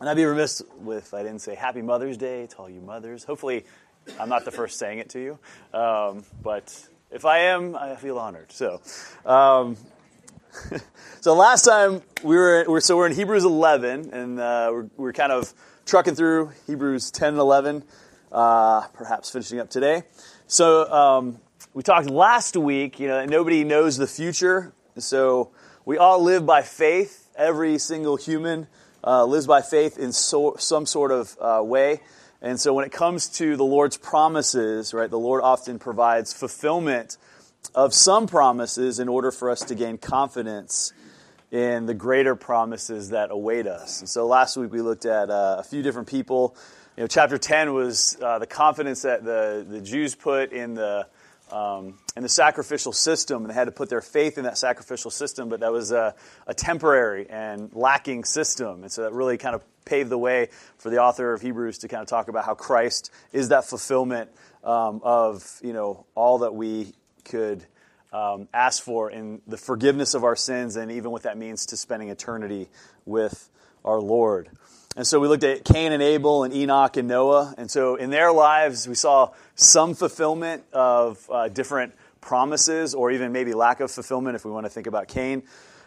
And I'd be remiss if I didn't say Happy Mother's Day to all you mothers. Hopefully, I'm not the first saying it to you, um, but if I am, I feel honored. So, um, so last time we were, we're, so we're in Hebrews 11, and uh, we're, we're kind of trucking through Hebrews 10 and 11, uh, perhaps finishing up today. So um, we talked last week, you know, nobody knows the future, so we all live by faith. Every single human uh, lives by faith in so, some sort of uh, way. And so when it comes to the Lord's promises, right, the Lord often provides fulfillment of some promises in order for us to gain confidence in the greater promises that await us. And so last week we looked at uh, a few different people. You know, chapter 10 was uh, the confidence that the, the Jews put in the um, in the sacrificial system, and they had to put their faith in that sacrificial system, but that was a, a, temporary and lacking system. And so that really kind of paved the way for the author of Hebrews to kind of talk about how Christ is that fulfillment um, of you know all that we could um, ask for in the forgiveness of our sins, and even what that means to spending eternity with our Lord. And so we looked at Cain and Abel and Enoch and Noah. And so in their lives, we saw some fulfillment of uh, different promises, or even maybe lack of fulfillment if we want to think about Cain.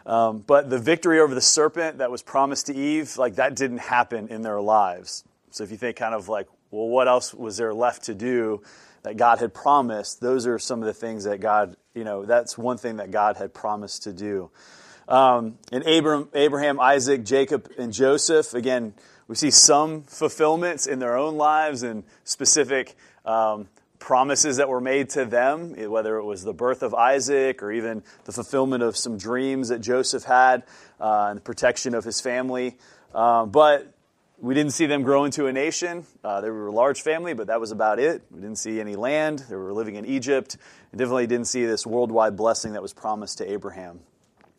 Um, but the victory over the serpent that was promised to Eve, like that didn't happen in their lives. So if you think kind of like, well, what else was there left to do that God had promised? Those are some of the things that God, you know, that's one thing that God had promised to do. Um, in Abraham, Abraham, Isaac, Jacob, and Joseph, again, we see some fulfillments in their own lives and specific um, promises that were made to them, whether it was the birth of Isaac or even the fulfillment of some dreams that Joseph had uh, and the protection of his family. Uh, but we didn't see them grow into a nation. Uh, they were a large family, but that was about it. We didn't see any land. They were living in Egypt. Definitely didn't see this worldwide blessing that was promised to Abraham.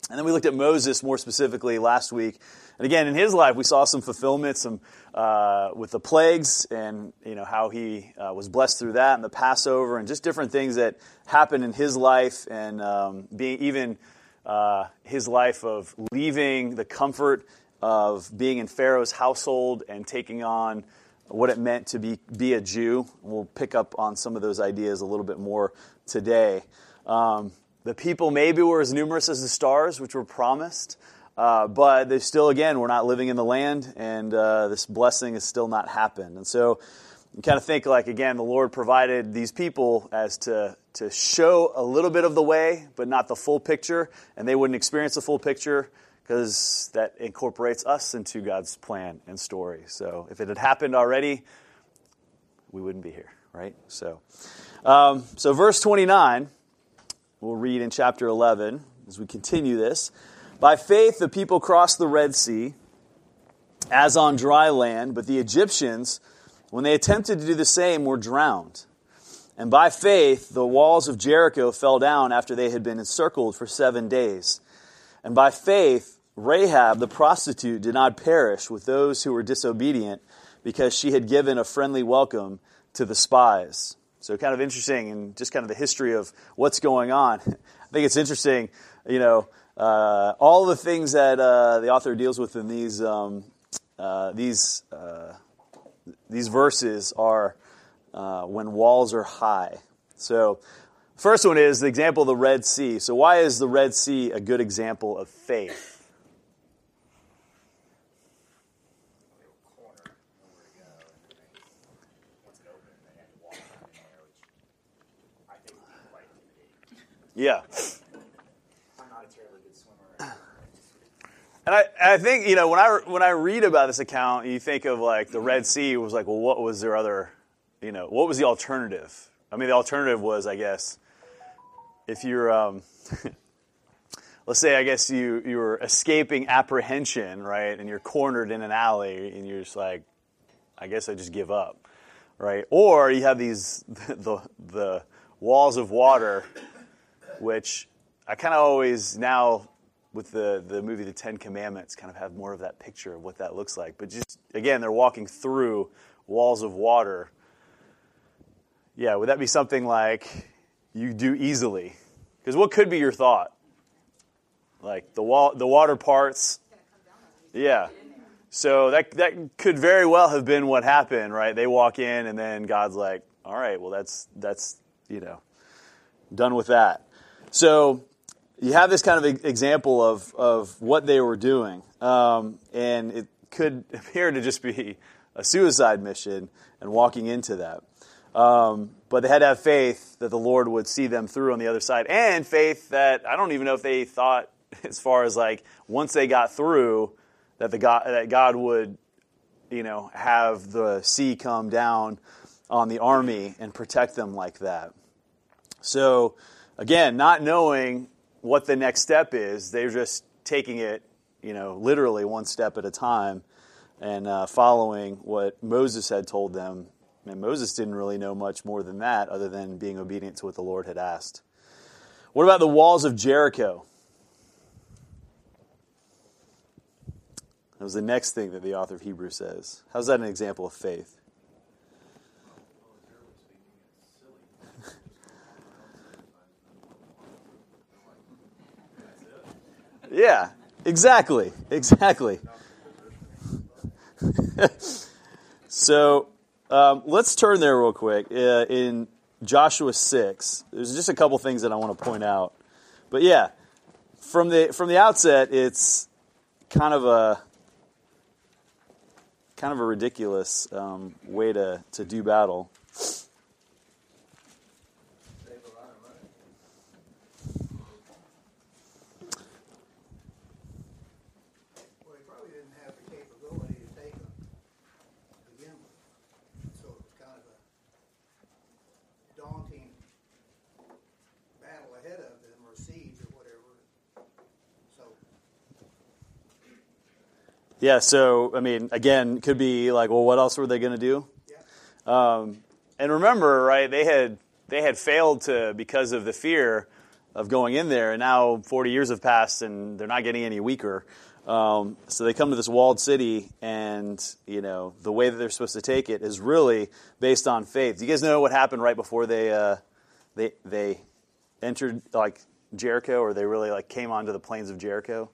And then we looked at Moses more specifically last week. And again, in his life, we saw some fulfillment, some uh, with the plagues, and you know how he uh, was blessed through that, and the Passover, and just different things that happened in his life, and um, being even uh, his life of leaving the comfort of being in Pharaoh's household and taking on what it meant to be be a Jew. We'll pick up on some of those ideas a little bit more today. Um, the people maybe were as numerous as the stars, which were promised, uh, but they still, again, we're not living in the land, and uh, this blessing has still not happened. And so you kind of think like, again, the Lord provided these people as to, to show a little bit of the way, but not the full picture, and they wouldn't experience the full picture because that incorporates us into God's plan and story. So if it had happened already, we wouldn't be here, right? So, um, so verse 29 We'll read in chapter 11 as we continue this. By faith, the people crossed the Red Sea as on dry land, but the Egyptians, when they attempted to do the same, were drowned. And by faith, the walls of Jericho fell down after they had been encircled for seven days. And by faith, Rahab the prostitute did not perish with those who were disobedient because she had given a friendly welcome to the spies. So, kind of interesting and just kind of the history of what's going on. I think it's interesting, you know, uh, all the things that uh, the author deals with in these um, uh, these uh, these verses are uh, when walls are high. So, first one is the example of the Red Sea. So, why is the Red Sea a good example of faith? Yeah. I'm not a terribly good swimmer. And I, I think you know when I when I read about this account, you think of like the Red Sea was like, well, what was their other, you know, what was the alternative? I mean, the alternative was, I guess, if you're, um, let's say, I guess you you were escaping apprehension, right, and you're cornered in an alley, and you're just like, I guess I just give up, right? Or you have these the the walls of water which I kind of always now with the, the movie The Ten Commandments kind of have more of that picture of what that looks like. But just again, they're walking through walls of water. Yeah, would that be something like you do easily? Because what could be your thought? Like the wall, the water parts. Yeah. So that that could very well have been what happened, right? They walk in and then God's like, "All right, well that's that's, you know, done with that." So you have this kind of example of of what they were doing. Um, and it could appear to just be a suicide mission and walking into that. Um, but they had to have faith that the Lord would see them through on the other side, and faith that I don't even know if they thought, as far as like once they got through, that the God that God would, you know, have the sea come down on the army and protect them like that. So, again, not knowing what the next step is, they're just taking it, you know, literally one step at a time and uh, following what Moses had told them and Moses didn't really know much more than that other than being obedient to what the Lord had asked. What about the walls of Jericho? That was the next thing that the author of Hebrews says. How's that an example of faith? Yeah, exactly. Exactly. so um, let's turn there real quick. Uh, in Joshua 6, there's just a couple things that I want to point out. But yeah, from the, from the outset, it's kind of a kind of a ridiculous um, way to, to do battle. Yeah, so I mean, again, could be like, well, what else were they going to do? Yeah. Um, and remember, right? They had they had failed to because of the fear of going in there, and now 40 years have passed, and they're not getting any weaker. Um, so they come to this walled city, and you know the way that they're supposed to take it is really based on faith. Do you guys know what happened right before they uh, they they entered like Jericho, or they really like came onto the plains of Jericho?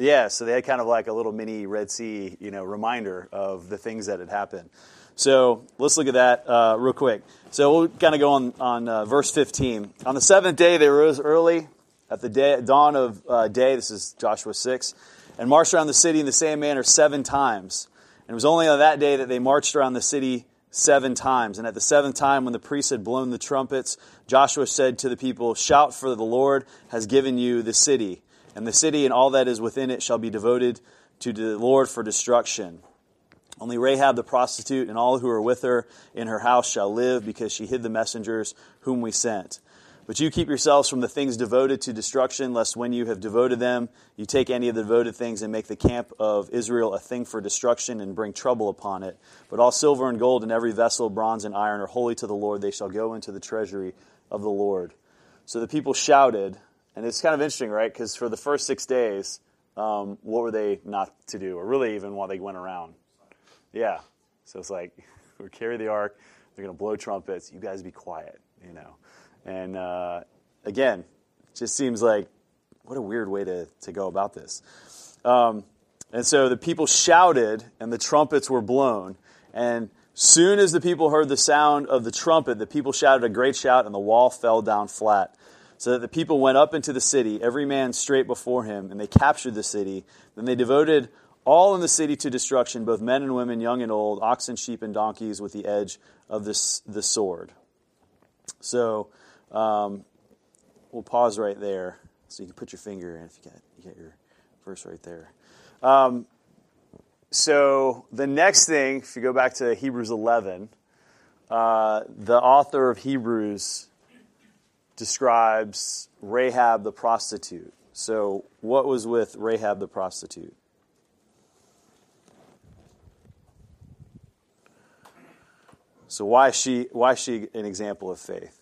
Yeah, so they had kind of like a little mini Red Sea, you know, reminder of the things that had happened. So let's look at that uh, real quick. So we'll kind of go on on uh, verse 15. On the seventh day, they rose early at the day, dawn of uh, day. This is Joshua 6, and marched around the city in the same manner seven times. And it was only on that day that they marched around the city seven times. And at the seventh time, when the priests had blown the trumpets, Joshua said to the people, "Shout for the Lord has given you the city." And the city and all that is within it shall be devoted to the Lord for destruction. Only Rahab the prostitute and all who are with her in her house shall live, because she hid the messengers whom we sent. But you keep yourselves from the things devoted to destruction, lest when you have devoted them, you take any of the devoted things and make the camp of Israel a thing for destruction and bring trouble upon it. But all silver and gold and every vessel, bronze and iron, are holy to the Lord. They shall go into the treasury of the Lord. So the people shouted, and it's kind of interesting, right? Because for the first six days, um, what were they not to do? Or really, even while they went around? Yeah. So it's like, we carry the ark, they're going to blow trumpets, you guys be quiet, you know. And uh, again, just seems like, what a weird way to, to go about this. Um, and so the people shouted, and the trumpets were blown. And soon as the people heard the sound of the trumpet, the people shouted a great shout, and the wall fell down flat so that the people went up into the city, every man straight before him, and they captured the city. Then they devoted all in the city to destruction, both men and women, young and old, oxen, sheep, and donkeys, with the edge of this, the sword. So um, we'll pause right there so you can put your finger in if you get, you get your verse right there. Um, so the next thing, if you go back to Hebrews 11, uh, the author of Hebrews describes Rahab the prostitute. So, what was with Rahab the prostitute? So why is she why is she an example of faith?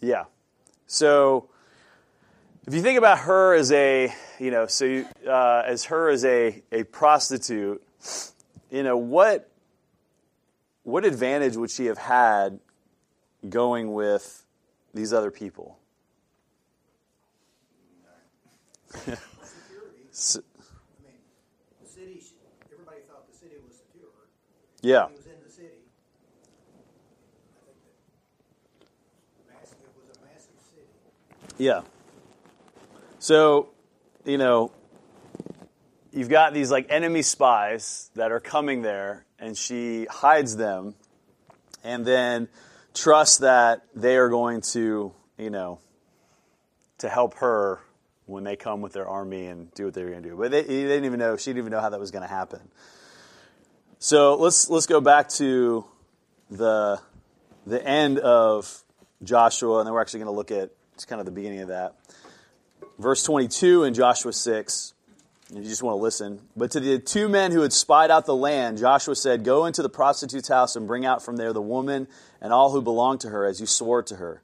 Yeah. So if you think about her as a, you know, so you, uh, as her as a, a prostitute, you know, what, what advantage would she have had going with these other people? So, I mean, the city, everybody thought the city was secure. yeah. He was in the city. I think that massive, it was a massive city. Yeah. So, you know, you've got these like enemy spies that are coming there, and she hides them and then trusts that they are going to, you know, to help her when they come with their army and do what they're going to do. But they, they didn't even know, she didn't even know how that was going to happen. So let's, let's go back to the, the end of Joshua, and then we're actually going to look at it's kind of the beginning of that verse 22 in Joshua 6. If you just want to listen. But to the two men who had spied out the land, Joshua said, Go into the prostitute's house and bring out from there the woman and all who belong to her, as you swore to her.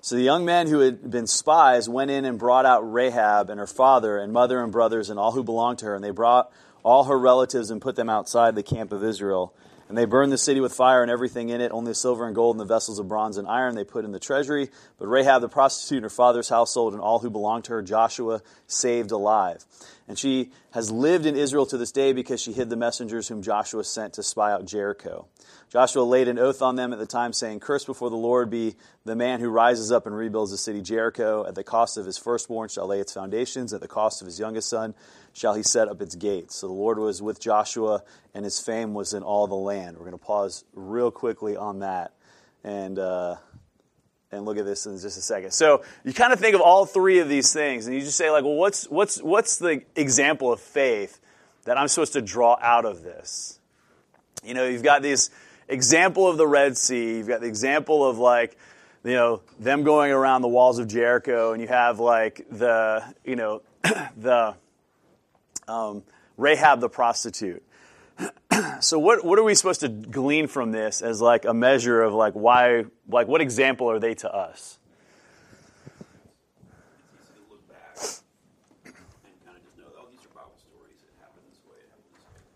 So the young men who had been spies went in and brought out Rahab and her father and mother and brothers and all who belonged to her. And they brought all her relatives and put them outside the camp of Israel. And they burned the city with fire and everything in it, only silver and gold and the vessels of bronze and iron they put in the treasury. But Rahab the prostitute and her father's household and all who belonged to her, Joshua saved alive. And she has lived in Israel to this day because she hid the messengers whom Joshua sent to spy out Jericho. Joshua laid an oath on them at the time, saying, Cursed before the Lord be the man who rises up and rebuilds the city Jericho. At the cost of his firstborn shall lay its foundations, at the cost of his youngest son shall he set up its gates. So the Lord was with Joshua, and his fame was in all the land. We're going to pause real quickly on that and, uh, and look at this in just a second. So you kind of think of all three of these things, and you just say, like, well, what's, what's, what's the example of faith that I'm supposed to draw out of this? You know, you've got this example of the Red Sea, you've got the example of, like, you know, them going around the walls of Jericho, and you have, like, the, you know, the, um, Rahab the prostitute. so what what are we supposed to glean from this as like a measure of like why like what example are they to us? It's easy to look back and kind of just know, oh, these are Bible stories. It happened this way. It happened this way.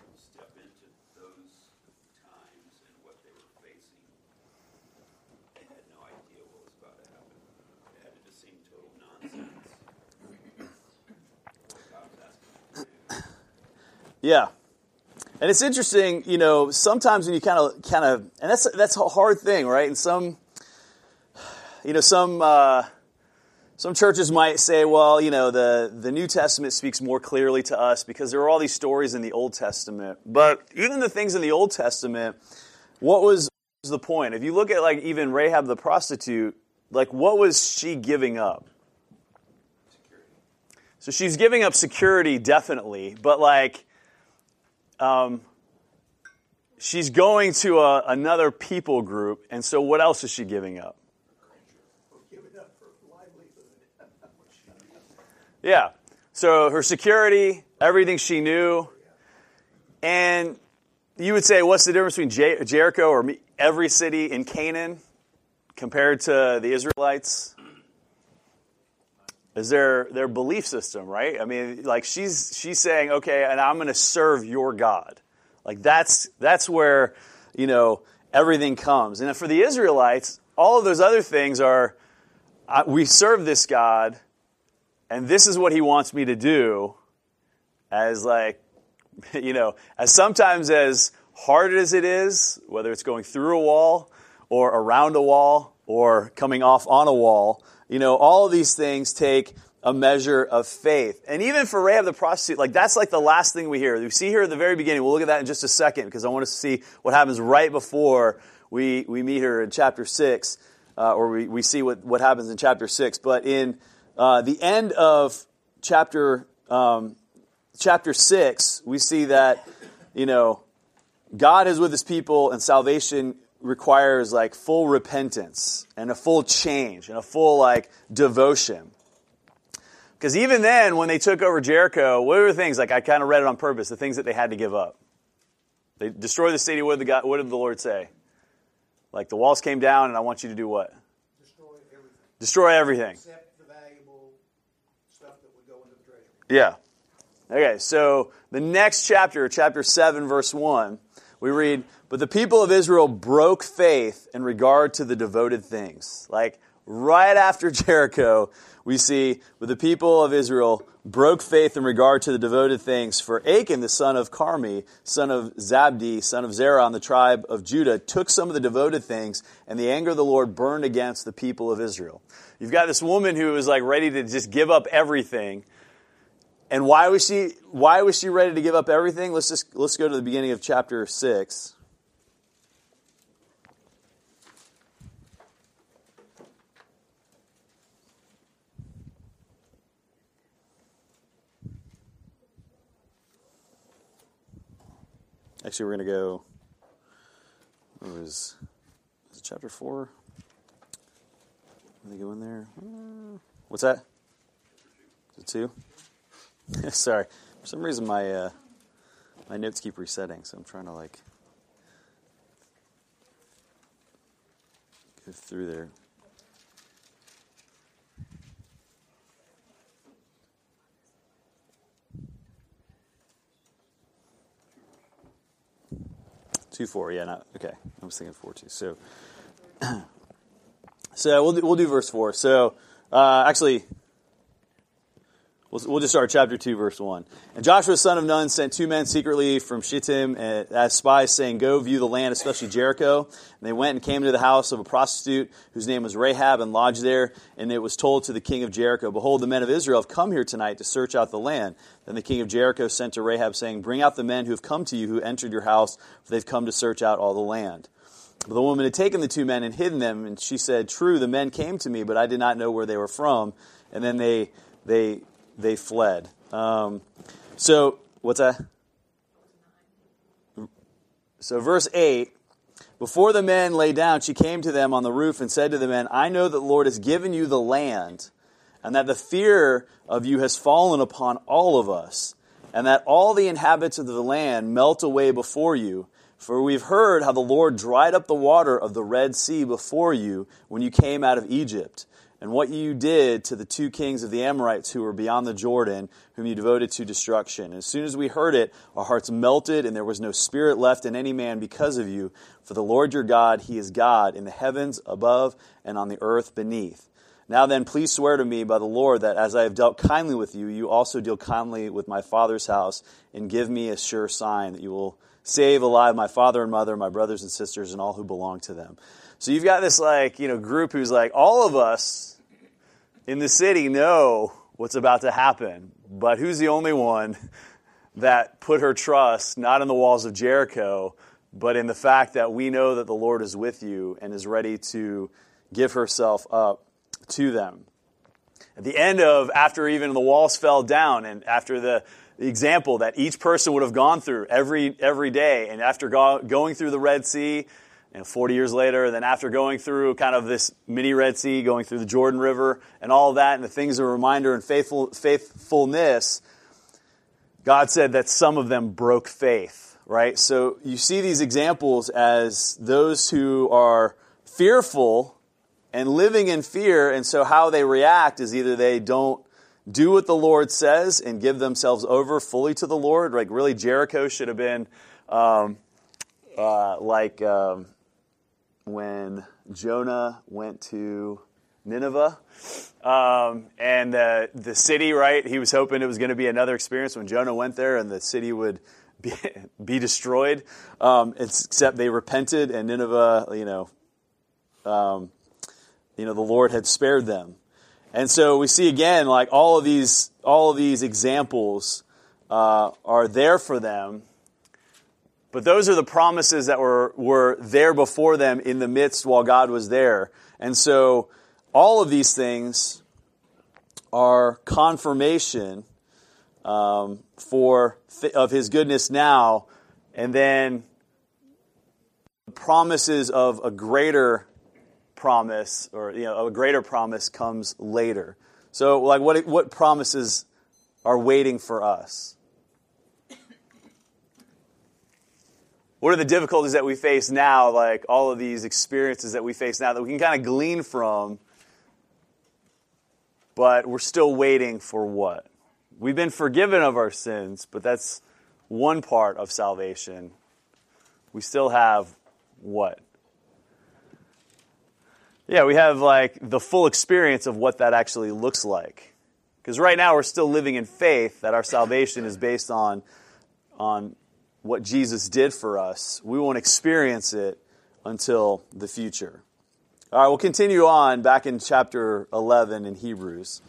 But step into those times and what they were facing. They had no idea what was about to happen. It had to just seem total nonsense. What God was asking them to do. Yeah. And it's interesting, you know, sometimes when you kind of kind of and that's that's a hard thing, right? And some you know, some uh some churches might say, well, you know, the, the New Testament speaks more clearly to us because there are all these stories in the Old Testament. But even the things in the Old Testament, what was the point? If you look at like even Rahab the prostitute, like what was she giving up? Security. So she's giving up security, definitely, but like, um, she's going to a, another people group, and so what else is she giving up? Yeah. So her security, everything she knew, and you would say, what's the difference between Jer- Jericho or every city in Canaan compared to the Israelites? Is their their belief system, right? I mean, like she's she's saying, okay, and I'm going to serve your God. Like that's that's where you know everything comes. And for the Israelites, all of those other things are we serve this God, and this is what He wants me to do. As like you know, as sometimes as hard as it is, whether it's going through a wall or around a wall or coming off on a wall, you know, all of these things take a measure of faith. And even for Rahab the prostitute, like that's like the last thing we hear. We see here at the very beginning. We'll look at that in just a second because I want to see what happens right before we, we meet her in chapter 6, uh, or we, we see what, what happens in chapter 6. But in uh, the end of chapter um, chapter 6, we see that, you know, God is with his people and salvation requires like full repentance and a full change and a full like devotion. Because even then, when they took over Jericho, what were the things? Like I kind of read it on purpose, the things that they had to give up. They destroyed the city. What did, the God, what did the Lord say? Like the walls came down, and I want you to do what? Destroy everything Destroy everything. except the valuable Yeah. Okay, so the next chapter, chapter 7, verse 1, we read, But the people of Israel broke faith in regard to the devoted things. Like right after Jericho, we see, But the people of Israel broke faith in regard to the devoted things. For Achan, the son of Carmi, son of Zabdi, son of Zerah, on the tribe of Judah, took some of the devoted things, and the anger of the Lord burned against the people of Israel. You've got this woman who is like ready to just give up everything. And why was she why was she ready to give up everything? Let's just let's go to the beginning of chapter 6. Actually, we're going to go it was, it chapter 4? Let me go in there. What's that? It 2? Sorry, for some reason my uh, my notes keep resetting, so I'm trying to like go through there. Two four, yeah, not okay. I was thinking four two. So, so we'll do, we'll do verse four. So, uh, actually, We'll, we'll just start chapter 2, verse 1. And Joshua, son of Nun, sent two men secretly from Shittim eh, as spies, saying, Go view the land, especially Jericho. And they went and came to the house of a prostitute whose name was Rahab and lodged there. And it was told to the king of Jericho, Behold, the men of Israel have come here tonight to search out the land. Then the king of Jericho sent to Rahab, saying, Bring out the men who have come to you, who entered your house, for they've come to search out all the land. But the woman had taken the two men and hidden them, and she said, True, the men came to me, but I did not know where they were from. And then they they they fled. Um, so, what's that? So, verse 8 Before the men lay down, she came to them on the roof and said to the men, I know that the Lord has given you the land, and that the fear of you has fallen upon all of us, and that all the inhabitants of the land melt away before you. For we've heard how the Lord dried up the water of the Red Sea before you when you came out of Egypt and what you did to the two kings of the Amorites who were beyond the Jordan, whom you devoted to destruction. as soon as we heard it, our hearts melted, and there was no spirit left in any man because of you. For the Lord your God, He is God in the heavens above and on the earth beneath. Now then, please swear to me by the Lord that as I have dealt kindly with you, you also deal kindly with my father's house, and give me a sure sign that you will save alive my father and mother, my brothers and sisters, and all who belong to them. So you've got this like, you know, group who's like, all of us in the city know what's about to happen, but who's the only one that put her trust not in the walls of Jericho, but in the fact that we know that the Lord is with you and is ready to give herself up to them. At the end of, after even the walls fell down, and after the, the example that each person would have gone through every, every day, and after go, going through the Red Sea, and 40 years later, and then after going through kind of this mini Red Sea, going through the Jordan River, and all that, and the things of reminder and faithful, faithfulness, God said that some of them broke faith, right? So you see these examples as those who are fearful and living in fear, and so how they react is either they don't do what the Lord says and give themselves over fully to the Lord, like really Jericho should have been um, uh, like. Um, when Jonah went to Nineveh. Um, and the, the city, right, he was hoping it was going to be another experience when Jonah went there and the city would be, be destroyed. Um, except they repented and Nineveh, you know, um, you know, the Lord had spared them. And so we see again, like all of these, all of these examples uh, are there for them but those are the promises that were, were there before them in the midst while God was there. And so all of these things are confirmation um, for of His goodness now, and then the promises of a greater promise, or you know, a greater promise comes later. So, like, what what promises are waiting for us? What are the difficulties that we face now, like all of these experiences that we face now that we can kind of glean from, but we're still waiting for what? we've been forgiven of our sins, but that's one part of salvation. We still have what? Yeah, we have like the full experience of what that actually looks like. Because right now we're still living in faith that our salvation is based on, on what Jesus did for us. We won't experience it until the future. All right, we'll continue on back in chapter 11 in Hebrews.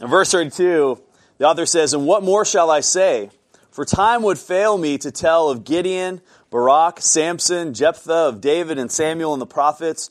In verse 32, the author says, And what more shall I say? For time would fail me to tell of Gideon, Barak, Samson, Jephthah, of David and Samuel and the prophets,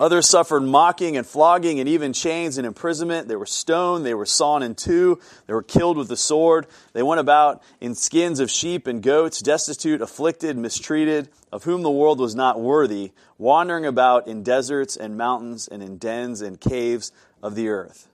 Others suffered mocking and flogging and even chains and imprisonment. They were stoned. They were sawn in two. They were killed with the sword. They went about in skins of sheep and goats, destitute, afflicted, mistreated, of whom the world was not worthy, wandering about in deserts and mountains and in dens and caves of the earth.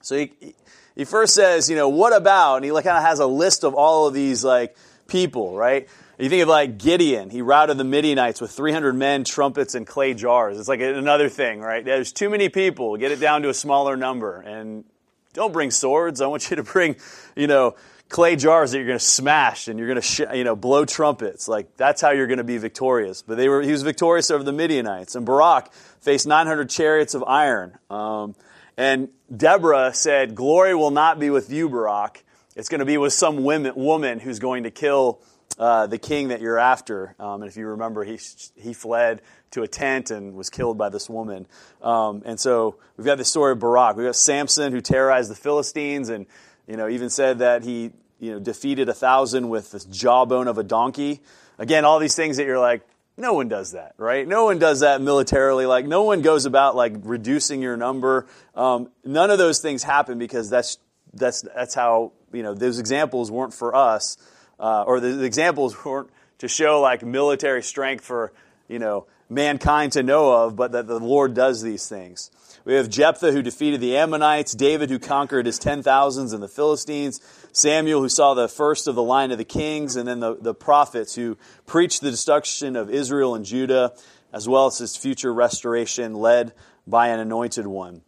So he, he first says, you know, what about? And he kind of has a list of all of these like people, right? You think of like Gideon, he routed the Midianites with 300 men, trumpets, and clay jars. It's like another thing, right? There's too many people. Get it down to a smaller number. And don't bring swords. I want you to bring, you know, clay jars that you're going to smash and you're going to, sh- you know, blow trumpets. Like that's how you're going to be victorious. But they were, he was victorious over the Midianites. And Barak faced 900 chariots of iron. Um, and Deborah said, Glory will not be with you, Barak. It's going to be with some women, woman who's going to kill uh, the king that you're after. Um, and if you remember, he, he fled to a tent and was killed by this woman. Um, and so we've got this story of Barak. We've got Samson who terrorized the Philistines and, you know, even said that he, you know, defeated a thousand with the jawbone of a donkey. Again, all these things that you're like, no one does that, right? No one does that militarily. Like, no one goes about like reducing your number. Um, none of those things happen because that's that's that's how you know those examples weren't for us uh, or the, the examples weren't to show like military strength for you know mankind to know of, but that the Lord does these things. We have Jephthah who defeated the Ammonites, David who conquered his ten thousands and the Philistines, Samuel who saw the first of the line of the kings, and then the, the prophets who preached the destruction of Israel and Judah, as well as his future restoration led by an anointed one.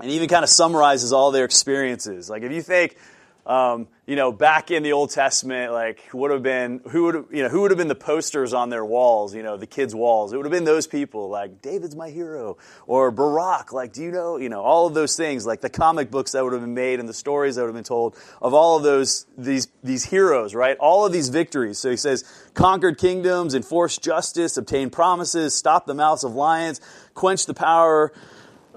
And even kind of summarizes all their experiences. Like if you think um, you know, back in the Old Testament, like who would have been who would you know who would have been the posters on their walls, you know, the kids' walls. It would have been those people, like David's my hero, or Barak, like do you know, you know, all of those things, like the comic books that would have been made and the stories that would have been told of all of those these these heroes, right? All of these victories. So he says, conquered kingdoms, enforced justice, obtained promises, stopped the mouths of lions, quenched the power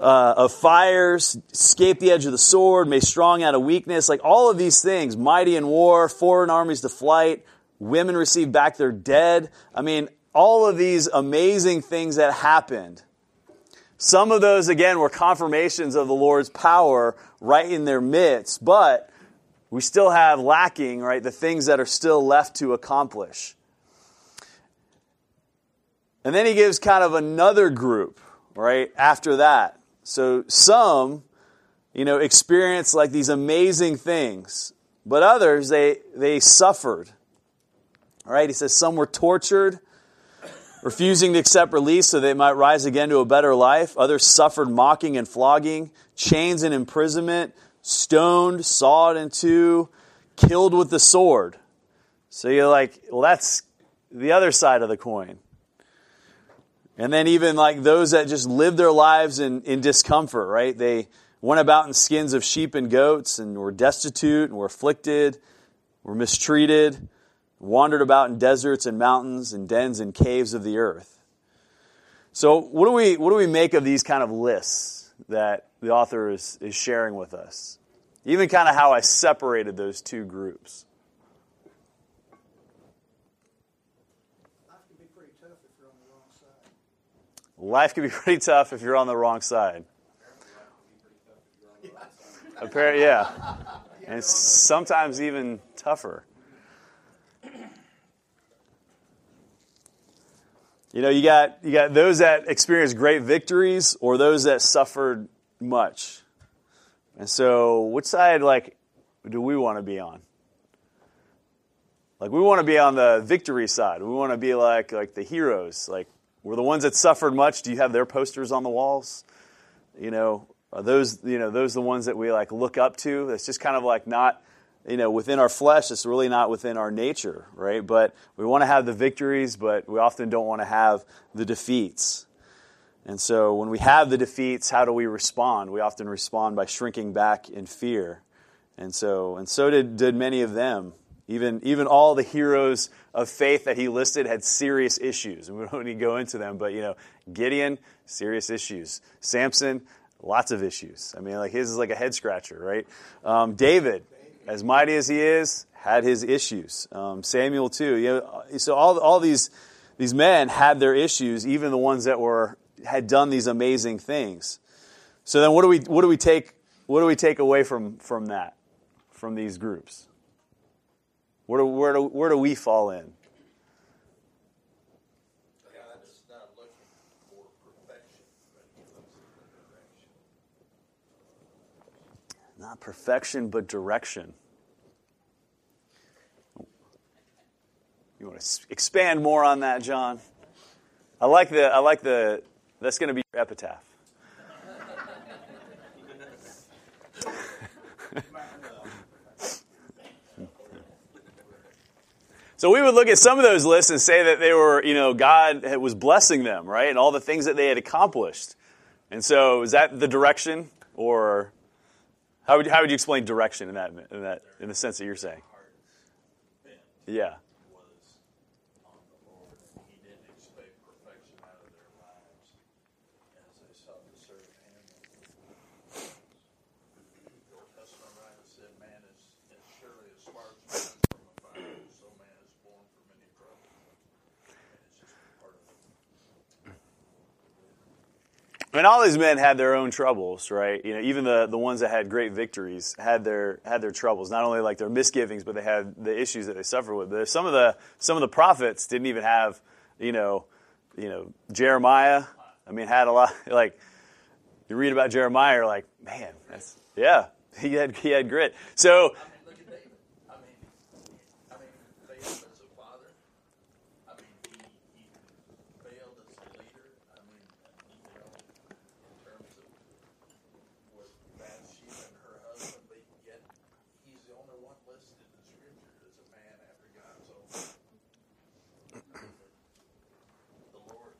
uh, of fires, escape the edge of the sword, made strong out of weakness. Like all of these things, mighty in war, foreign armies to flight, women receive back their dead. I mean, all of these amazing things that happened. Some of those, again, were confirmations of the Lord's power right in their midst, but we still have lacking, right, the things that are still left to accomplish. And then he gives kind of another group, right, after that. So some, you know, experienced like these amazing things, but others, they, they suffered. All right, he says some were tortured, refusing to accept release so they might rise again to a better life. Others suffered mocking and flogging, chains and imprisonment, stoned, sawed in two, killed with the sword. So you're like, well, that's the other side of the coin. And then even like those that just lived their lives in, in discomfort, right? They went about in skins of sheep and goats and were destitute and were afflicted, were mistreated, wandered about in deserts and mountains and dens and caves of the earth. So what do we what do we make of these kind of lists that the author is, is sharing with us? Even kind of how I separated those two groups. Life can be pretty tough if you're on the wrong side. Apparently, yeah. And sometimes even tougher. You know, you got you got those that experienced great victories or those that suffered much. And so, which side like do we want to be on? Like we want to be on the victory side. We want to be like like the heroes. Like we're the ones that suffered much. Do you have their posters on the walls? You know, are those you know those the ones that we like look up to? That's just kind of like not you know, within our flesh, it's really not within our nature, right? But we want to have the victories, but we often don't want to have the defeats. And so when we have the defeats, how do we respond? We often respond by shrinking back in fear. And so, and so did, did many of them. Even, even all the heroes of faith that he listed had serious issues. And we don't need to go into them, but you know, Gideon, serious issues. Samson, lots of issues. I mean, like his is like a head scratcher, right? Um, David, as mighty as he is, had his issues. Um, Samuel too. You know, so all all these these men had their issues, even the ones that were had done these amazing things. So then, what do we what do we take what do we take away from from that from these groups? Where do where do where do we fall in? Not perfection, but he looks for direction. Not perfection, but direction. You want to expand more on that, John? I like the. I like the. That's going to be your epitaph. So we would look at some of those lists and say that they were, you know, God was blessing them, right, and all the things that they had accomplished. And so, is that the direction, or how would, how would you explain direction in that, in that, in the sense that you're saying? Yeah. was on the Lord. He didn't expect perfection out of their lives as they sought to serve Him. The Old Testament writer said, "Man is as surely as sparks burn from a fire, so man is born for many troubles." And it's just part of it. I mean, all these men had their own troubles, right? You know, even the, the ones that had great victories had their had their troubles. Not only like their misgivings, but they had the issues that they suffered with. But some of the some of the prophets didn't even have, you know, you know Jeremiah. I mean, had a lot. Like you read about Jeremiah, like, man, that's yeah, he had he had grit. So I mean, look at David. I mean, I mean, failed as a father. I mean, he, he failed as a leader. I mean, you know, in terms of with Bathsheba and her husband, but yet he's the only one listed in Scripture as a man after God's own. The Lord.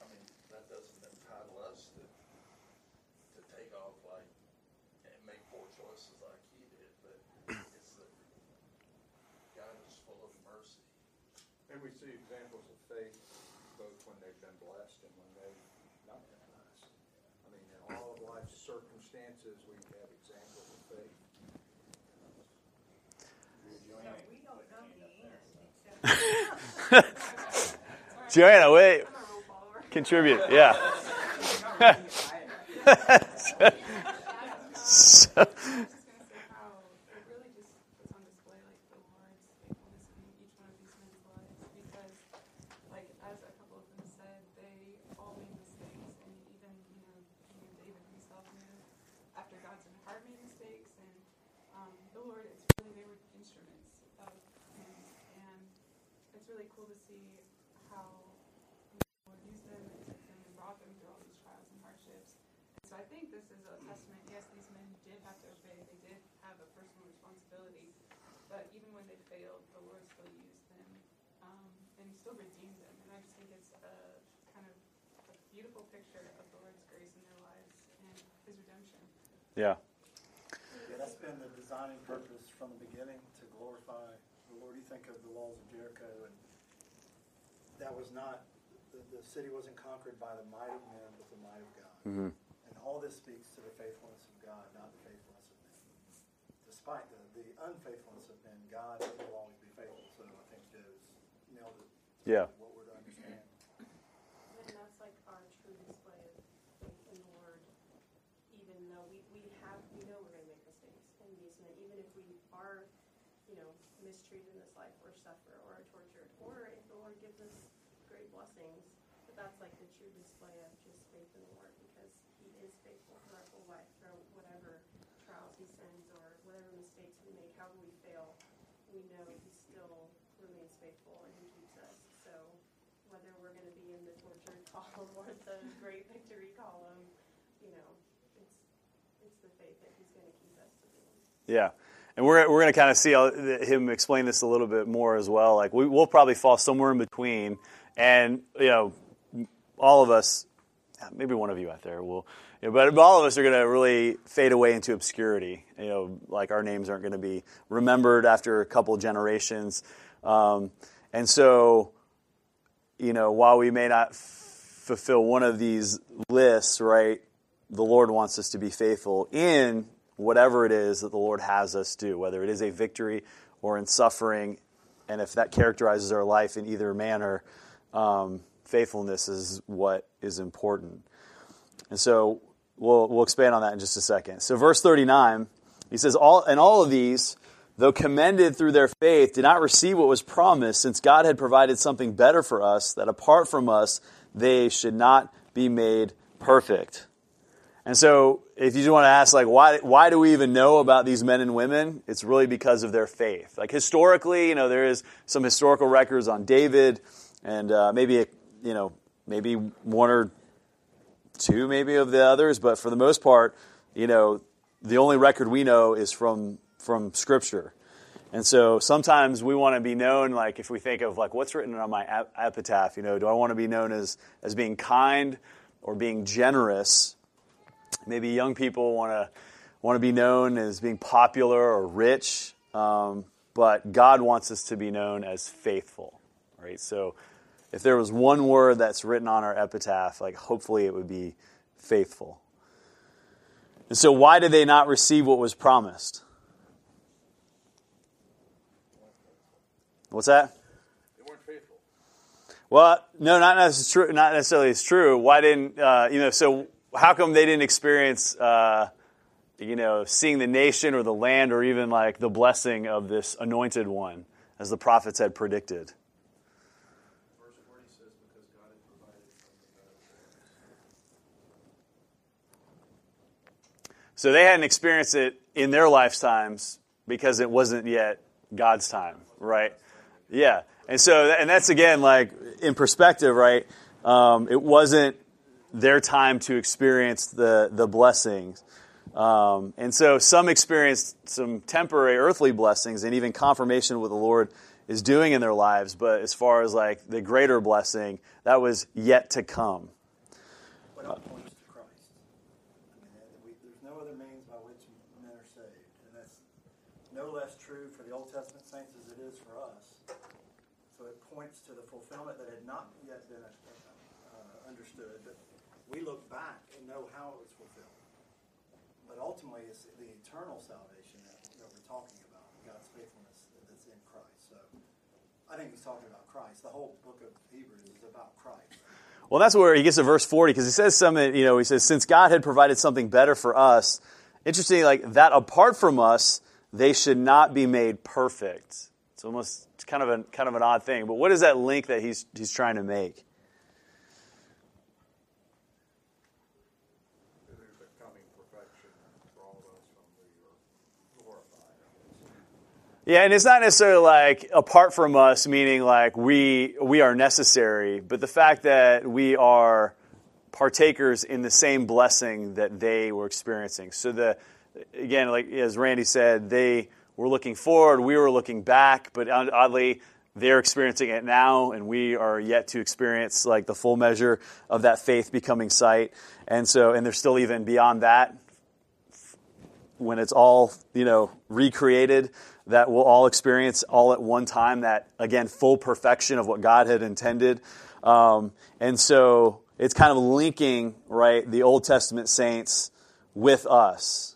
I mean, that doesn't entitle us to to take off like and make poor choices like he did, but it's that God is full of mercy. And we see examples of faith both when they've been blessed and when they've not been blessed. I mean, in all of life's circumstances, we have examples of faith. We don't know the end, except Joanna, wait, I'm a rule follower. contribute. Yeah. So- I was just gonna say how it really just puts on display like the Lord's faithfulness in each one of these men's lives because like as a couple of them said, they all made mistakes and even, you know, even David himself knew after God's heart made mistakes and um, the Lord it's really they were instruments of him and it's really cool to see how the Lord used them and took them and brought them through all these trials and hardships. So I think this is a testament. Yes, these men did have to obey. They did have a personal responsibility. But even when they failed, the Lord still used them um, and still redeemed them. And I just think it's a kind of a beautiful picture of the Lord's grace in their lives and His redemption. yeah. Yeah, that's been the designing purpose from the beginning to glorify the Lord. You think of the walls of Jericho, and that was not the, the city wasn't conquered by the might of men, but the might of God. Mhm. And all this speaks to the faithfulness of God, not the faithfulness of men. Despite the, the unfaithfulness of men, God will always be faithful. So I think Joe's nailed it. Yeah. What we're to understand. And that's like our true display of faith in the Lord, even though we, we have, we know we're gonna make mistakes and these men, even if we are, you know, mistreated in this life or suffer or are tortured, or if the Lord gives us great blessings. But that's like the true display of just faith in the Lord because He is faithful through our whole life, through whatever trials He sends or whatever mistakes we make, however we fail. We know He still remains faithful and He keeps us. So whether we're going to be in the tortured column or the great victory column, you know, it's it's the faith that He's going to keep us to the. Yeah. And we're, we're going to kind of see him explain this a little bit more as well. Like, we, we'll probably fall somewhere in between. And, you know, all of us, maybe one of you out there will, you know, but all of us are going to really fade away into obscurity. You know, like our names aren't going to be remembered after a couple generations. Um, and so, you know, while we may not fulfill one of these lists, right, the Lord wants us to be faithful in whatever it is that the Lord has us do, whether it is a victory or in suffering. And if that characterizes our life in either manner, um, faithfulness is what is important. And so we'll, we'll expand on that in just a second. So, verse 39, he says, all, And all of these, though commended through their faith, did not receive what was promised, since God had provided something better for us, that apart from us, they should not be made perfect. And so, if you just want to ask, like, why, why do we even know about these men and women? It's really because of their faith. Like, historically, you know, there is some historical records on David, and uh, maybe, you know, maybe one or two, maybe, of the others, but for the most part, you know, the only record we know is from, from Scripture. And so sometimes we want to be known, like if we think of like what's written on my ep- epitaph, you know, do I want to be known as, as being kind or being generous? Maybe young people want to want to be known as being popular or rich, um, but God wants us to be known as faithful, right? So, if there was one word that's written on our epitaph, like hopefully it would be faithful. And so, why did they not receive what was promised? What's that? They weren't faithful. Well, no, not necessarily. Not necessarily. It's true. Why didn't uh, you know? So how come they didn't experience, uh, you know, seeing the nation or the land or even like the blessing of this anointed one, as the prophets had predicted? Verse 40 says, because God had provided something better for us. So they hadn't experienced it in their lifetimes because it wasn't yet God's time, right? Yeah. And so, and that's again, like in perspective, right? Um, it wasn't their time to experience the, the blessings. Um, and so some experienced some temporary earthly blessings and even confirmation of what the Lord is doing in their lives. But as far as like the greater blessing, that was yet to come. But it points to Christ. I mean, that we, there's no other means by which men are saved, and that's no less true for the Old Testament saints as it is for us. So it points to the fulfillment that had not yet been uh, understood, but we look back and know how it was fulfilled. But ultimately, it's the eternal salvation that, that we're talking about, God's faithfulness that's in Christ. So I think he's talking about Christ. The whole book of Hebrews is about Christ. Well, that's where he gets to verse 40 because he says something, you know, he says, since God had provided something better for us, interesting, like that apart from us, they should not be made perfect. It's almost it's kind of a kind of an odd thing. But what is that link that he's he's trying to make? Yeah, and it's not necessarily like apart from us, meaning like we we are necessary, but the fact that we are partakers in the same blessing that they were experiencing. So the again, like as Randy said, they were looking forward, we were looking back, but oddly they're experiencing it now and we are yet to experience like the full measure of that faith becoming sight. And so and they're still even beyond that when it's all you know recreated that we'll all experience all at one time that again full perfection of what god had intended um, and so it's kind of linking right the old testament saints with us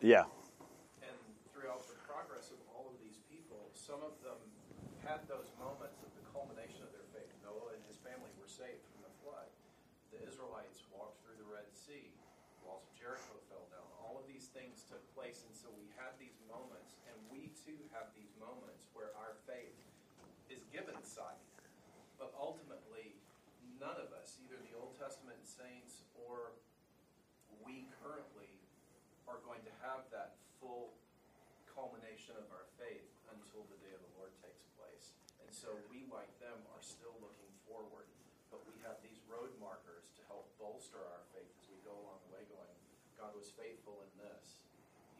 Yeah. And throughout the progress of all of these people, some of them had those moments of the culmination of their faith. Noah and his family were saved from the flood. The Israelites walked through the Red Sea. Walls of Jericho fell down. All of these things took place, and so we had these moments, and we too have these moments where our faith is given sight. But ultimately, none of us, either the Old Testament saints or we currently, are going to have that full culmination of our faith until the day of the Lord takes place. And so we, like them, are still looking forward. But we have these road markers to help bolster our faith as we go along the way, going, God was faithful in this.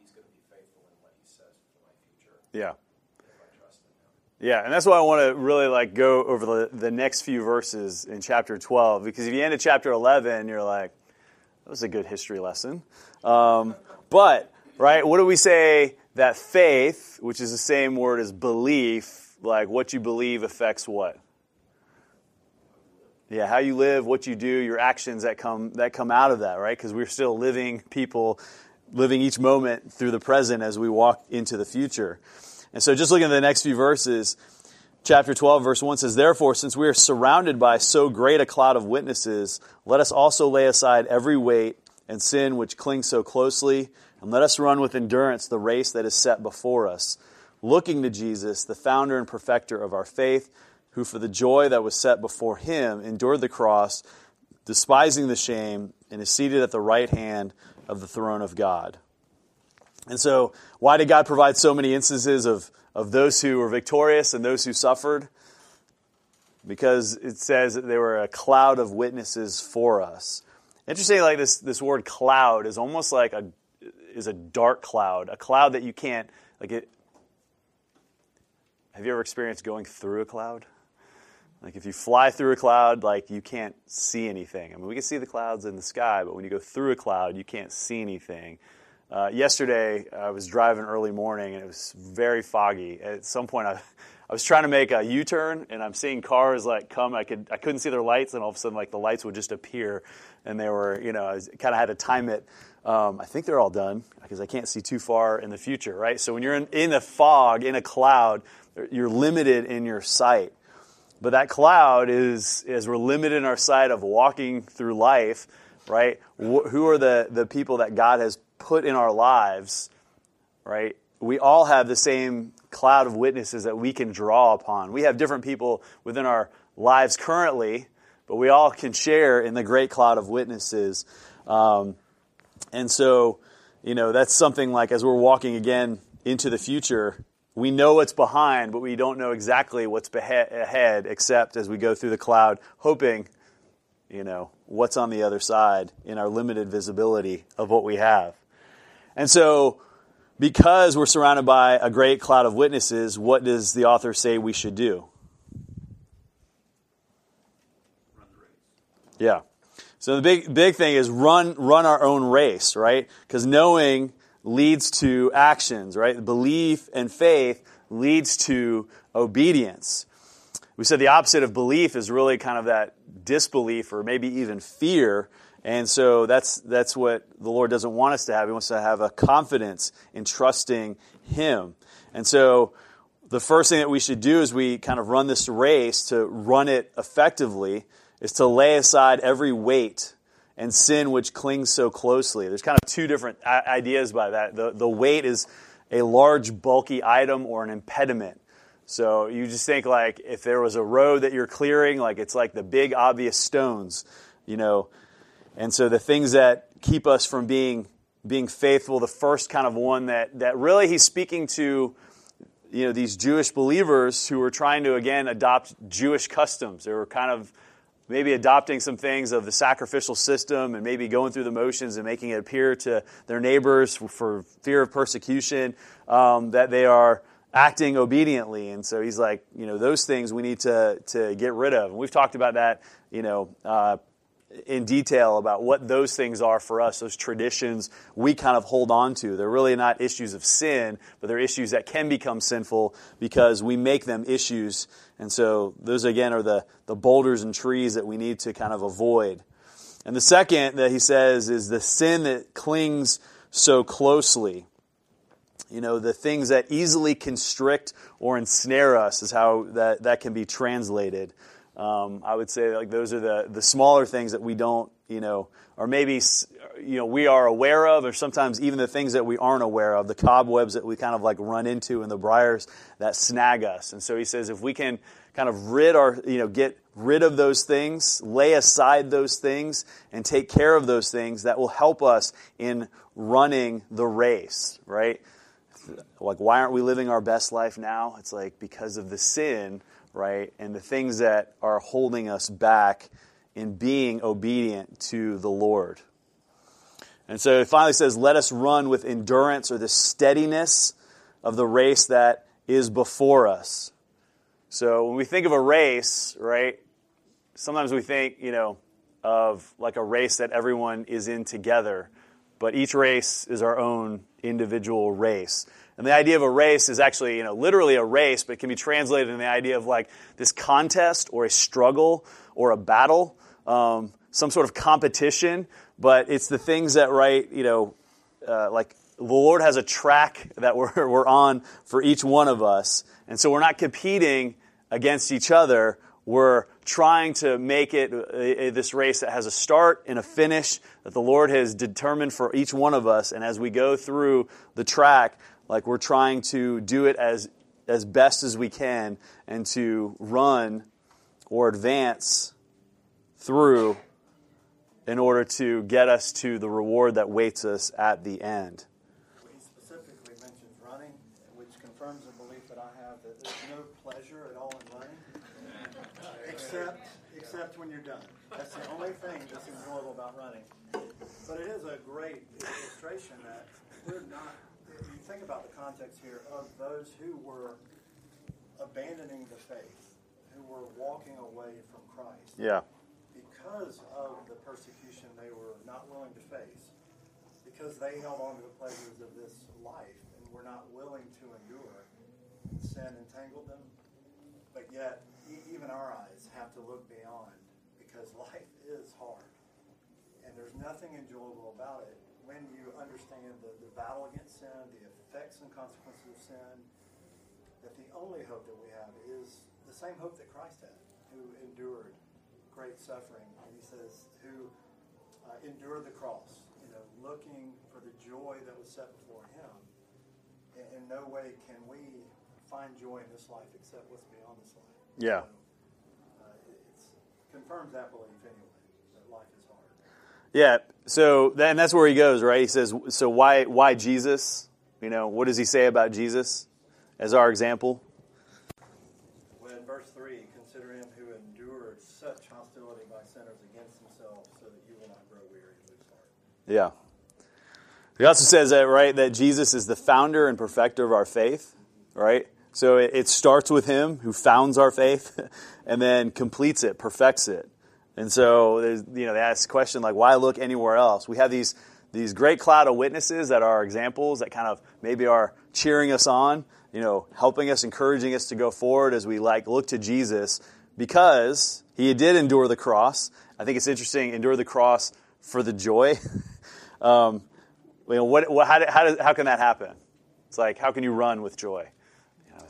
He's going to be faithful in what he says for my future Yeah. if I trust in him. Yeah, and that's why I want to really like go over the, the next few verses in chapter 12 because if you end at chapter 11, you're like, that was a good history lesson. Um, but, right, what do we say that faith, which is the same word as belief, like what you believe affects what? Yeah, how you live, what you do, your actions that come that come out of that, right? Because we're still living people, living each moment through the present as we walk into the future. And so, just looking at the next few verses, chapter 12, verse 1 says, Therefore, since we are surrounded by so great a cloud of witnesses, let us also lay aside every weight and sin which clings so closely, and let us run with endurance the race that is set before us, looking to Jesus, the founder and perfecter of our faith, who for the joy that was set before him endured the cross, despising the shame, and is seated at the right hand of the throne of God. And so, why did God provide so many instances of, of those who were victorious and those who suffered? Because it says that they were a cloud of witnesses for us. Interesting, like this, this word cloud is almost like a is a dark cloud, a cloud that you can't like it. Have you ever experienced going through a cloud? Like if you fly through a cloud, like you can't see anything. I mean, we can see the clouds in the sky, but when you go through a cloud, you can't see anything. Uh, yesterday, I was driving early morning and it was very foggy. At some point, I, I was trying to make a U-turn and I'm seeing cars like come. I could I couldn't see their lights, and all of a sudden, like the lights would just appear, and they were you know I kind of had to time it. Um, I think they're all done because I can't see too far in the future, right? So when you're in, in a fog, in a cloud, you're limited in your sight. But that cloud is, as we're limited in our sight of walking through life, right? Wh- who are the, the people that God has put in our lives, right? We all have the same cloud of witnesses that we can draw upon. We have different people within our lives currently, but we all can share in the great cloud of witnesses. Um, and so, you know, that's something like as we're walking again into the future, we know what's behind, but we don't know exactly what's ahead, except as we go through the cloud, hoping, you know, what's on the other side in our limited visibility of what we have. And so, because we're surrounded by a great cloud of witnesses, what does the author say we should do? Yeah. So the big big thing is run run our own race, right? Because knowing leads to actions, right? Belief and faith leads to obedience. We said the opposite of belief is really kind of that disbelief or maybe even fear. And so that's that's what the Lord doesn't want us to have. He wants to have a confidence in trusting him. And so the first thing that we should do as we kind of run this race to run it effectively is to lay aside every weight and sin which clings so closely. There's kind of two different ideas by that. The, the weight is a large, bulky item or an impediment. So you just think like if there was a road that you're clearing, like it's like the big obvious stones, you know. And so the things that keep us from being being faithful, the first kind of one that that really he's speaking to you know these Jewish believers who were trying to again adopt Jewish customs. They were kind of maybe adopting some things of the sacrificial system and maybe going through the motions and making it appear to their neighbors for fear of persecution um, that they are acting obediently. And so he's like, you know, those things we need to to get rid of. And we've talked about that, you know. Uh, in detail about what those things are for us, those traditions we kind of hold on to. They're really not issues of sin, but they're issues that can become sinful because we make them issues. And so those again are the, the boulders and trees that we need to kind of avoid. And the second that he says is the sin that clings so closely. You know, the things that easily constrict or ensnare us is how that, that can be translated. Um, I would say like those are the, the smaller things that we don't, you know, or maybe, you know, we are aware of, or sometimes even the things that we aren't aware of, the cobwebs that we kind of like run into and the briars that snag us. And so he says if we can kind of rid our, you know, get rid of those things, lay aside those things, and take care of those things, that will help us in running the race, right? Like, why aren't we living our best life now? It's like because of the sin, right? And the things that are holding us back in being obedient to the Lord. And so it finally says, Let us run with endurance or the steadiness of the race that is before us. So when we think of a race, right, sometimes we think, you know, of like a race that everyone is in together, but each race is our own individual race. And the idea of a race is actually, you know, literally a race, but it can be translated in the idea of like this contest or a struggle or a battle, um, some sort of competition. But it's the things that, right, you know, uh, like the Lord has a track that we're, we're on for each one of us. And so we're not competing against each other. We're trying to make it uh, this race that has a start and a finish that the Lord has determined for each one of us. And as we go through the track, like we're trying to do it as, as best as we can and to run or advance through in order to get us to the reward that waits us at the end. He specifically mentions running, which confirms the belief that I have that there's no pleasure at all in running, except except when you're done. That's the only thing that's enjoyable about running. But it is a great illustration that we're not. If you think about the context here of those who were abandoning the faith, who were walking away from Christ, Yeah. Because of the persecution they were not willing to face, because they held on to the pleasures of this life and were not willing to endure, sin entangled them. But yet, even our eyes have to look beyond because life is hard. And there's nothing enjoyable about it when you understand the, the battle against sin, the effects and consequences of sin, that the only hope that we have is the same hope that Christ had, who endured great suffering. And he says, who uh, endured the cross, you know, looking for the joy that was set before him. In, in no way can we find joy in this life except what's beyond this life. Yeah. So, uh, it confirms that belief anyway, that life is hard. Yeah. So then that's where he goes, right? He says, so why, why Jesus? You know, what does he say about Jesus as our example? Well, in verse 3, consider him who endured such hostility by sinners against himself so that you will not grow weary and lose heart. Yeah. He also says that, right, that Jesus is the founder and perfecter of our faith, right? So it, it starts with him who founds our faith and then completes it, perfects it. And so, you know, they ask the question like, why look anywhere else? We have these, these great cloud of witnesses that are examples that kind of maybe are cheering us on, you know, helping us, encouraging us to go forward as we like look to Jesus because he did endure the cross. I think it's interesting, endure the cross for the joy. um, you know, what, what, how, how, does, how can that happen? It's like, how can you run with joy? You, know,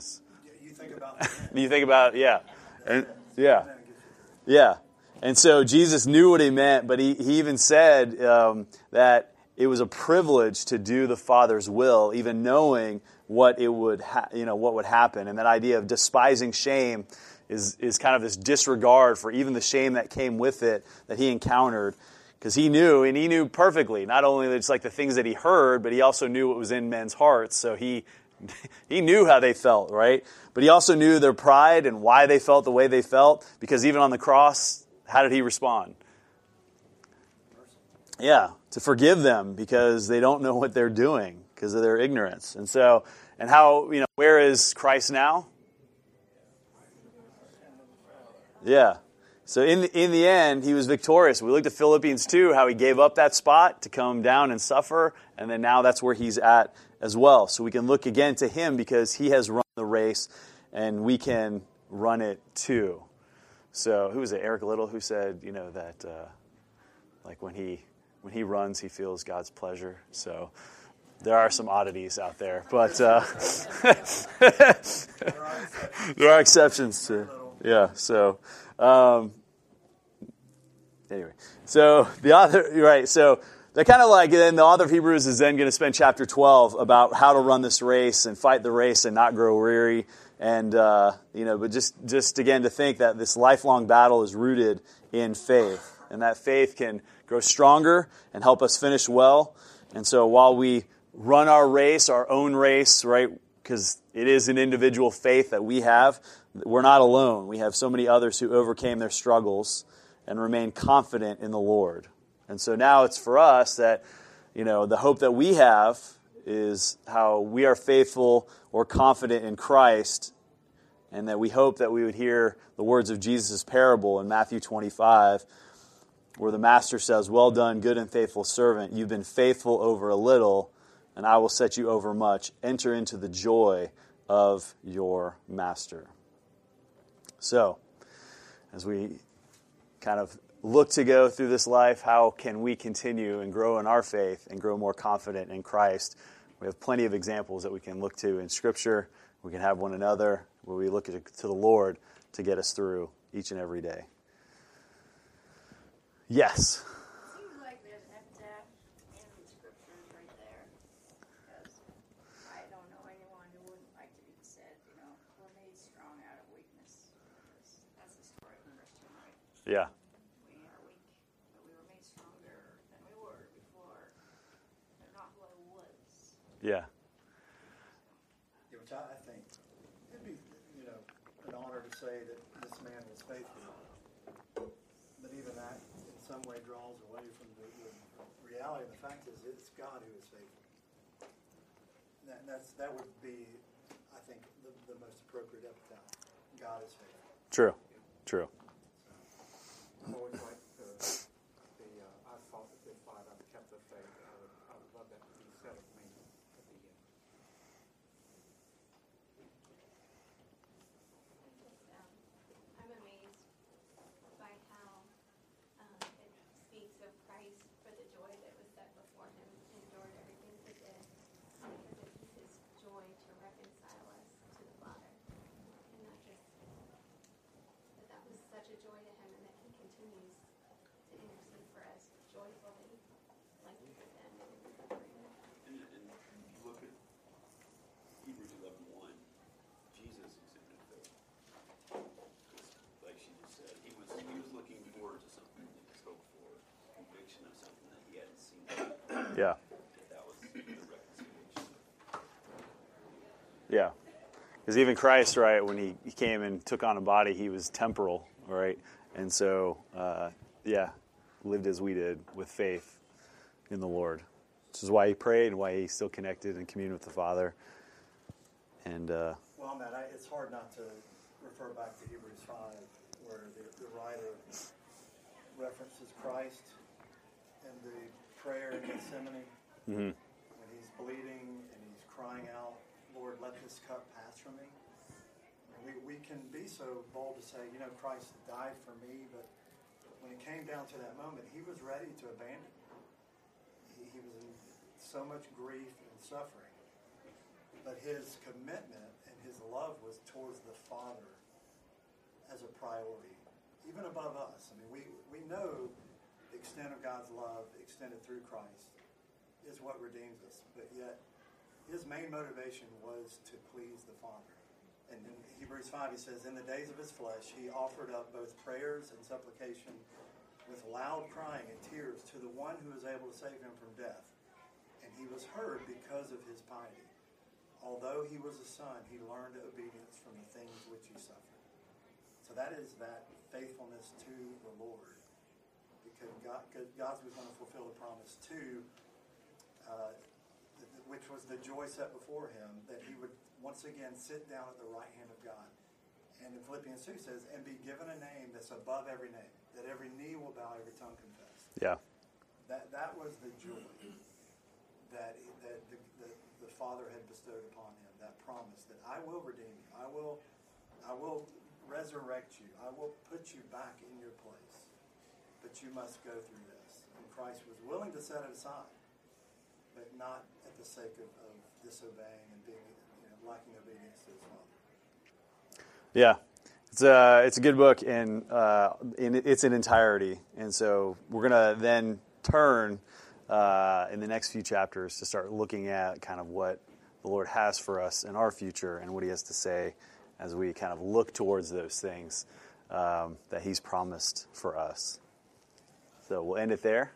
You think about you think about, yeah. And, yeah. and then it gets you. Yeah. And so Jesus knew what he meant, but he, he even said um, that it was a privilege to do the Father's will, even knowing what it would, ha- you know, what would happen. And that idea of despising shame is, is kind of this disregard for even the shame that came with it that he encountered. Because he knew, and he knew perfectly, not only just like the things that he heard, but he also knew what was in men's hearts. So he, he knew how they felt, right? But he also knew their pride and why they felt the way they felt. Because even on the cross, how did he respond? Yeah, to forgive them because they don't know what they're doing because of their ignorance. And so, and how, you know, where is Christ now? Yeah. So in the, in the end, he was victorious. We looked at Philippians 2, how he gave up that spot to come down and suffer, and then now that's where he's at as well. So we can look again to him because he has run the race, and we can run it too. So who was it? Eric Liddell who said, you know, that uh, like when he when he runs, he feels God's pleasure. So there are some oddities out there, but uh, there are exceptions to yeah. So um, anyway, so the author right. So they're kind of like then the author of Hebrews is then going to spend chapter twelve about how to run this race and fight the race and not grow weary. And uh, you know, but just just again to think that this lifelong battle is rooted in faith, and that faith can grow stronger and help us finish well. And so while we run our race, our own race, right? Because it is an individual faith that we have. We're not alone. We have so many others who overcame their struggles and remain confident in the Lord. And so now it's for us that, you know, the hope that we have is how we are faithful or confident in Christ, and that we hope that we would hear the words of Jesus' parable in Matthew 25, where the master says, Well done, good and faithful servant. You've been faithful over a little and I will set you over much. Enter into the joy of your master. So, as we kind of look to go through this life, how can we continue and grow in our faith and grow more confident in Christ? We have plenty of examples that we can look to in Scripture. We can have one another where we look to the Lord to get us through each and every day. Yes. Seems like there's an epitaph in the scriptures right there. Because I don't know anyone who wouldn't like to be said, you know, we're made strong out of weakness. Because That's the story of the Christian, right? Yeah. We are weak, but we were made stronger than we were before. They're not who I was. Yeah. Yeah, Which I, I think, it'd be, you know, an honor to say that this man was faithful. But even that, in some way, draws away from the, the reality. The fact is, it's God who is faithful. That, that's, that would be, I think, the, the most appropriate epitaph. God is faithful. True. True. I always like the, the uh, I fought the good fight, I've kept the faith. I would, I would love that to be said of me at the end. I'm amazed by how um, it speaks of Christ for the joy that was set before him, endured everything he did, because it was his joy to reconcile us to the Father. And not just that that was such a joy to him, and that he continues to intercede for us joyfully, like he did then and in the agreement. And, and you look at Hebrews eleven one, Jesus exhibited faith. 'Cause Like she just said, he was, he was looking forward to something that was hoped for, conviction of something that he hadn't seen. Yeah. That was the reconciliation. Yeah. Because even Christ, right, when he, he came and took on a body, he was temporal, right? And so, uh, yeah, lived as we did with faith in the Lord. Which is why he prayed and why he still connected and communed with the Father. And, uh, Well, Matt, I, it's hard not to refer back to Hebrews 5, where the, the writer references Christ and the prayer in Gethsemane mhm. when he's bleeding and he's crying out, Lord, let this cup pass from me. We, we can be so bold to say, you know, Christ died for me, but when it came down to that moment, he was ready to abandon. He, he was in so much grief and suffering. But his commitment and his love was towards the Father as a priority, even above us. I mean, we, we know the extent of God's love extended through Christ is what redeems us. But yet, his main motivation was to please the Father. And in Hebrews 5, he says, In the days of his flesh, he offered up both prayers and supplication with loud crying and tears to the one who was able to save him from death. And he was heard because of his piety. Although he was a son, he learned obedience from the things which he suffered. So that is that faithfulness to the Lord. Because God, was going to fulfill the promise to, uh, which was the joy set before him, that he would once again sit down at the right hand of God. And in Philippians 2 says, and be given a name that's above every name, that every knee will bow, every tongue confess. yeah. That, that was the joy that, that the, the, the Father had bestowed upon him, that promise that I will redeem you. I will, I will resurrect you. I will put you back in your place. but you must go through this. And Christ was willing to set it aside, but not at the sake of, of disobeying and being, lacking obedience to his father. Yeah, it's a it's a good book in uh, in its in entirety, and so we're gonna then turn uh, in the next few chapters to start looking at kind of what the Lord has for us in our future and what He has to say as we kind of look towards those things um, that He's promised for us. So we'll end it there.